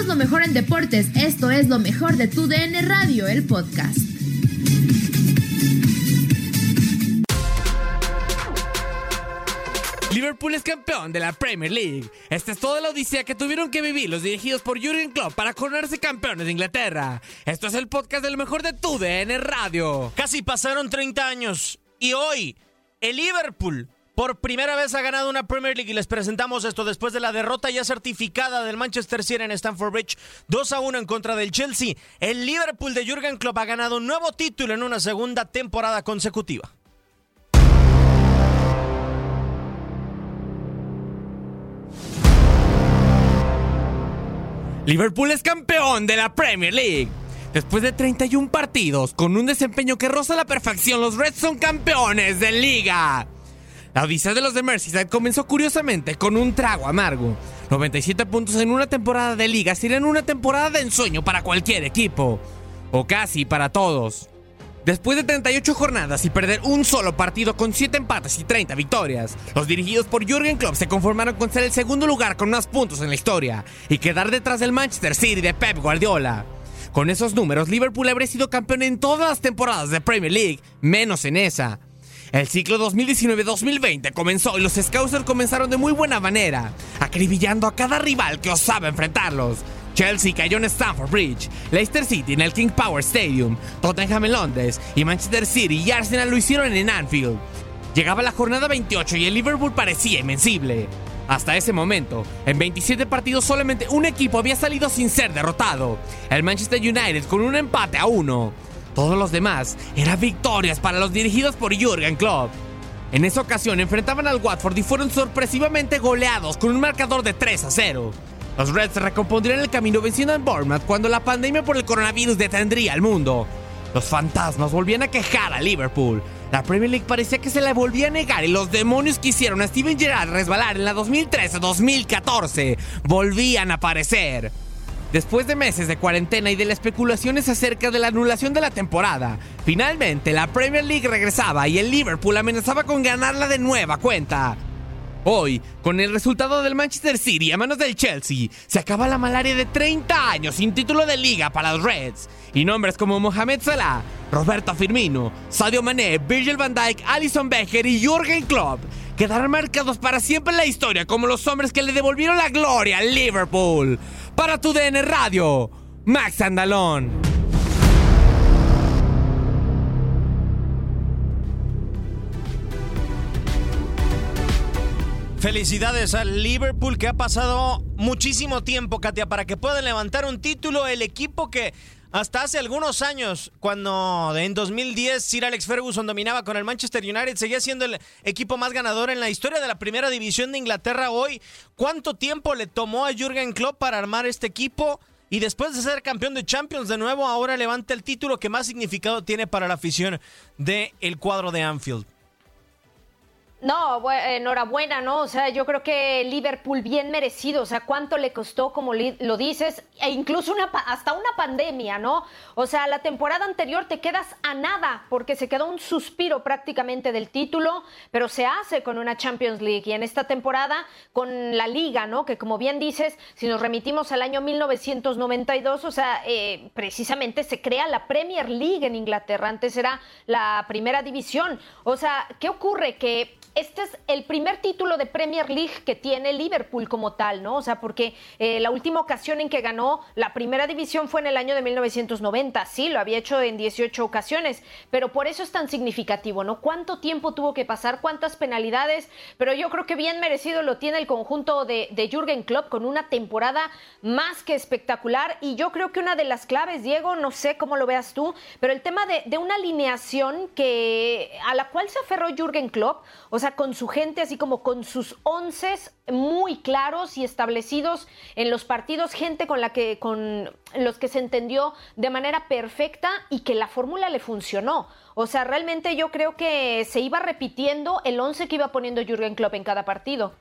Somos lo mejor en deportes. Esto es lo mejor de tu DN Radio, el podcast. Liverpool es campeón de la Premier League. Esta es toda la odisea que tuvieron que vivir los dirigidos por Jurgen Klopp para coronarse campeones de Inglaterra. Esto es el podcast de lo mejor de tu DN Radio. Casi pasaron 30 años y hoy el Liverpool por primera vez ha ganado una Premier League y les presentamos esto después de la derrota ya certificada del Manchester City en Stamford Bridge 2 a 1 en contra del Chelsea. El Liverpool de Jurgen Klopp ha ganado un nuevo título en una segunda temporada consecutiva. Liverpool es campeón de la Premier League. Después de 31 partidos, con un desempeño que roza la perfección, los Reds son campeones de liga. La odisea de los de Merseyside comenzó curiosamente con un trago amargo. 97 puntos en una temporada de liga serían una temporada de ensueño para cualquier equipo. O casi para todos. Después de 38 jornadas y perder un solo partido con 7 empates y 30 victorias, los dirigidos por Jürgen Klopp se conformaron con ser el segundo lugar con más puntos en la historia y quedar detrás del Manchester City de Pep Guardiola. Con esos números, Liverpool habría sido campeón en todas las temporadas de Premier League, menos en esa. El ciclo 2019-2020 comenzó y los Scousers comenzaron de muy buena manera, acribillando a cada rival que osaba enfrentarlos. Chelsea cayó en Stamford Bridge, Leicester City en el King Power Stadium, Tottenham en Londres y Manchester City y Arsenal lo hicieron en Anfield. Llegaba la jornada 28 y el Liverpool parecía invencible. Hasta ese momento, en 27 partidos solamente un equipo había salido sin ser derrotado, el Manchester United con un empate a uno. Todos los demás eran victorias para los dirigidos por Jurgen Klopp. En esa ocasión enfrentaban al Watford y fueron sorpresivamente goleados con un marcador de 3 a 0. Los Reds recompondrían el camino venciendo en Bournemouth cuando la pandemia por el coronavirus detendría al mundo. Los fantasmas volvían a quejar a Liverpool. La Premier League parecía que se la volvía a negar y los demonios que hicieron a Steven Gerrard resbalar en la 2013-2014 volvían a aparecer. Después de meses de cuarentena y de las especulaciones acerca de la anulación de la temporada, finalmente la Premier League regresaba y el Liverpool amenazaba con ganarla de nueva cuenta. Hoy, con el resultado del Manchester City a manos del Chelsea, se acaba la malaria de 30 años sin título de liga para los Reds. Y nombres como Mohamed Salah, Roberto Firmino, Sadio Mané, Virgil van Dijk, Alison Becker y Jürgen Klopp quedarán marcados para siempre en la historia como los hombres que le devolvieron la gloria al Liverpool. Para tu DN Radio, Max Andalón. Felicidades al Liverpool que ha pasado muchísimo tiempo, Katia, para que puedan levantar un título. El equipo que hasta hace algunos años, cuando en 2010 Sir Alex Ferguson dominaba con el Manchester United, seguía siendo el equipo más ganador en la historia de la primera división de Inglaterra hoy. ¿Cuánto tiempo le tomó a Jürgen Klopp para armar este equipo? Y después de ser campeón de Champions de nuevo, ahora levanta el título que más significado tiene para la afición del el cuadro de Anfield. No, enhorabuena, ¿no? O sea, yo creo que Liverpool bien merecido, o sea, cuánto le costó, como lo dices, e incluso una, hasta una pandemia, ¿no? O sea, la temporada anterior te quedas a nada, porque se quedó un suspiro prácticamente del título, pero se hace con una Champions League y en esta temporada con la liga, ¿no? Que como bien dices, si nos remitimos al año 1992, o sea, eh, precisamente se crea la Premier League en Inglaterra, antes era la primera división. O sea, ¿qué ocurre? Que este es el primer título de Premier League que tiene Liverpool como tal, ¿no? O sea, porque eh, la última ocasión en que ganó la primera división fue en el año de 1990. Sí, lo había hecho en 18 ocasiones, pero por eso es tan significativo, ¿no? ¿Cuánto tiempo tuvo que pasar? ¿Cuántas penalidades? Pero yo creo que bien merecido lo tiene el conjunto de, Jürgen Klopp con una temporada más que espectacular. Y yo creo que una de las claves, Diego, no sé cómo lo veas tú, pero el tema de, de una alineación que, a la cual se aferró Jürgen Klopp, o sea, con su gente, así como con sus once muy claros y establecidos en los partidos, gente con la que, con los que se entendió de manera perfecta y que la fórmula le funcionó. O sea, realmente yo creo que se iba repitiendo el once que iba poniendo Jürgen Klopp en cada partido.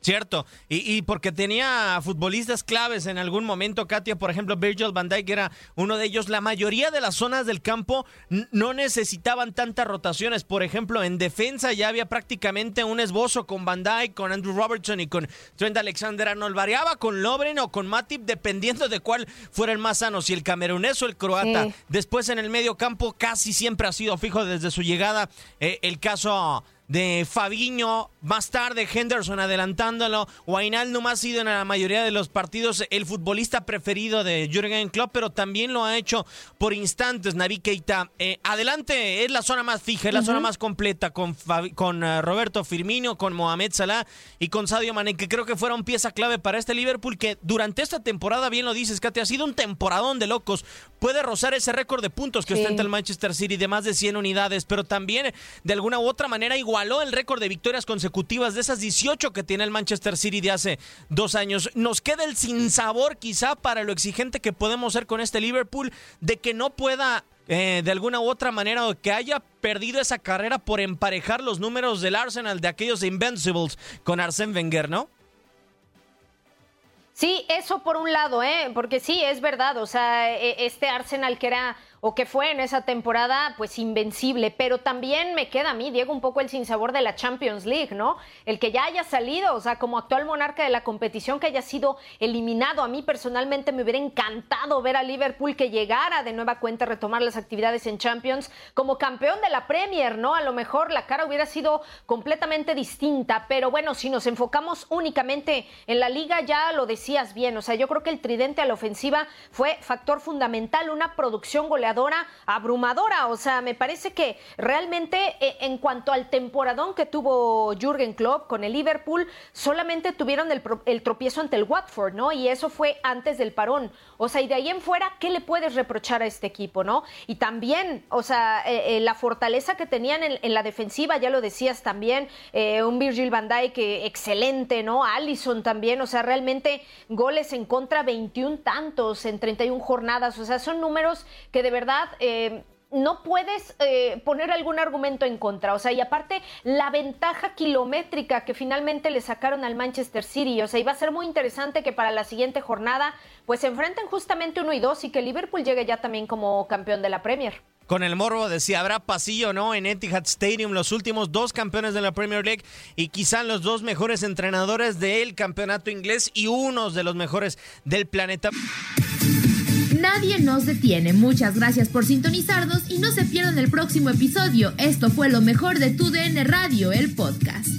Cierto, y, porque tenía futbolistas claves en algún momento, Katia, por ejemplo, Virgil van Dijk era uno de ellos. La mayoría de las zonas del campo no necesitaban tantas rotaciones. Por ejemplo, en defensa ya había prácticamente un esbozo con Van Dijk, con Andrew Robertson y con Trent Alexander-Arnold. Variaba con Lobren o con Matip dependiendo de cuál fuera el más sano, si el camerunés o el croata. Después en el medio campo casi siempre ha sido fijo desde su llegada. Eh, el caso de Fabiño, más tarde Henderson adelantándolo, no ha sido en la mayoría de los partidos el futbolista preferido de Jürgen Klopp, pero también lo ha hecho por instantes Navi Keita. Eh, adelante es la zona más fija, es la zona más completa con, con eh, Roberto Firmino, con Mohamed Salah y con Sadio Mane, que creo que fueron pieza clave para este Liverpool que durante esta temporada, bien lo dices, Katy, ha sido un temporadón de locos. Puede rozar ese récord de puntos que ostenta el Manchester City de más de 100 unidades, pero también de alguna u otra manera igual igualó el récord de victorias consecutivas de esas 18 que tiene el Manchester City de hace dos años. Nos queda el sinsabor quizá para lo exigente que podemos ser con este Liverpool de que no pueda eh, de alguna u otra manera o que haya perdido esa carrera por emparejar los números del Arsenal de aquellos Invincibles con Arsène Wenger, ¿no? Sí, eso por un lado, ¿eh? porque sí, es verdad, o sea, e, este Arsenal que era o que fue en esa temporada pues invencible, pero también me queda a mí, Diego, un poco el sinsabor de la Champions League, ¿no? El que ya haya salido, o sea, como actual monarca de la competición, que haya sido eliminado. A mí personalmente me hubiera encantado ver a Liverpool que llegara de nueva cuenta a retomar las actividades en Champions como campeón de la Premier, ¿no? A lo mejor la cara hubiera sido completamente distinta, pero bueno, si nos enfocamos únicamente en la liga, ya lo decías bien, o sea, yo creo que el tridente a la ofensiva fue factor fundamental, una producción goleadora abrumadora. O sea, me parece que realmente eh, en cuanto al temporadón que tuvo Jürgen Klopp con el Liverpool, solamente tuvieron el, tropiezo ante el Watford, ¿no? Y eso fue antes del parón. O sea, y de ahí en fuera, ¿qué le puedes reprochar a este equipo, no? Y también, o sea, eh, eh, la fortaleza que tenían en, la defensiva, ya lo decías también, un Virgil van Dijk excelente, ¿no? Allison también, o sea, realmente goles en contra 21 tantos en 31 jornadas, o sea, son números que de verdad... Eh, no puedes eh, poner algún argumento en contra. O sea, y aparte, la ventaja kilométrica que finalmente le sacaron al Manchester City. O sea, iba a ser muy interesante que para la siguiente jornada, pues se enfrenten justamente uno y dos y que Liverpool llegue ya también como campeón de la Premier. Con el morbo de si habrá pasillo o no en Etihad Stadium, los últimos dos campeones de la Premier League y quizá los dos mejores entrenadores del campeonato inglés y unos de los mejores del planeta. Nadie nos detiene. Muchas gracias por sintonizarnos y no se pierdan el próximo episodio. Esto fue lo mejor de Tu DN Radio, el podcast.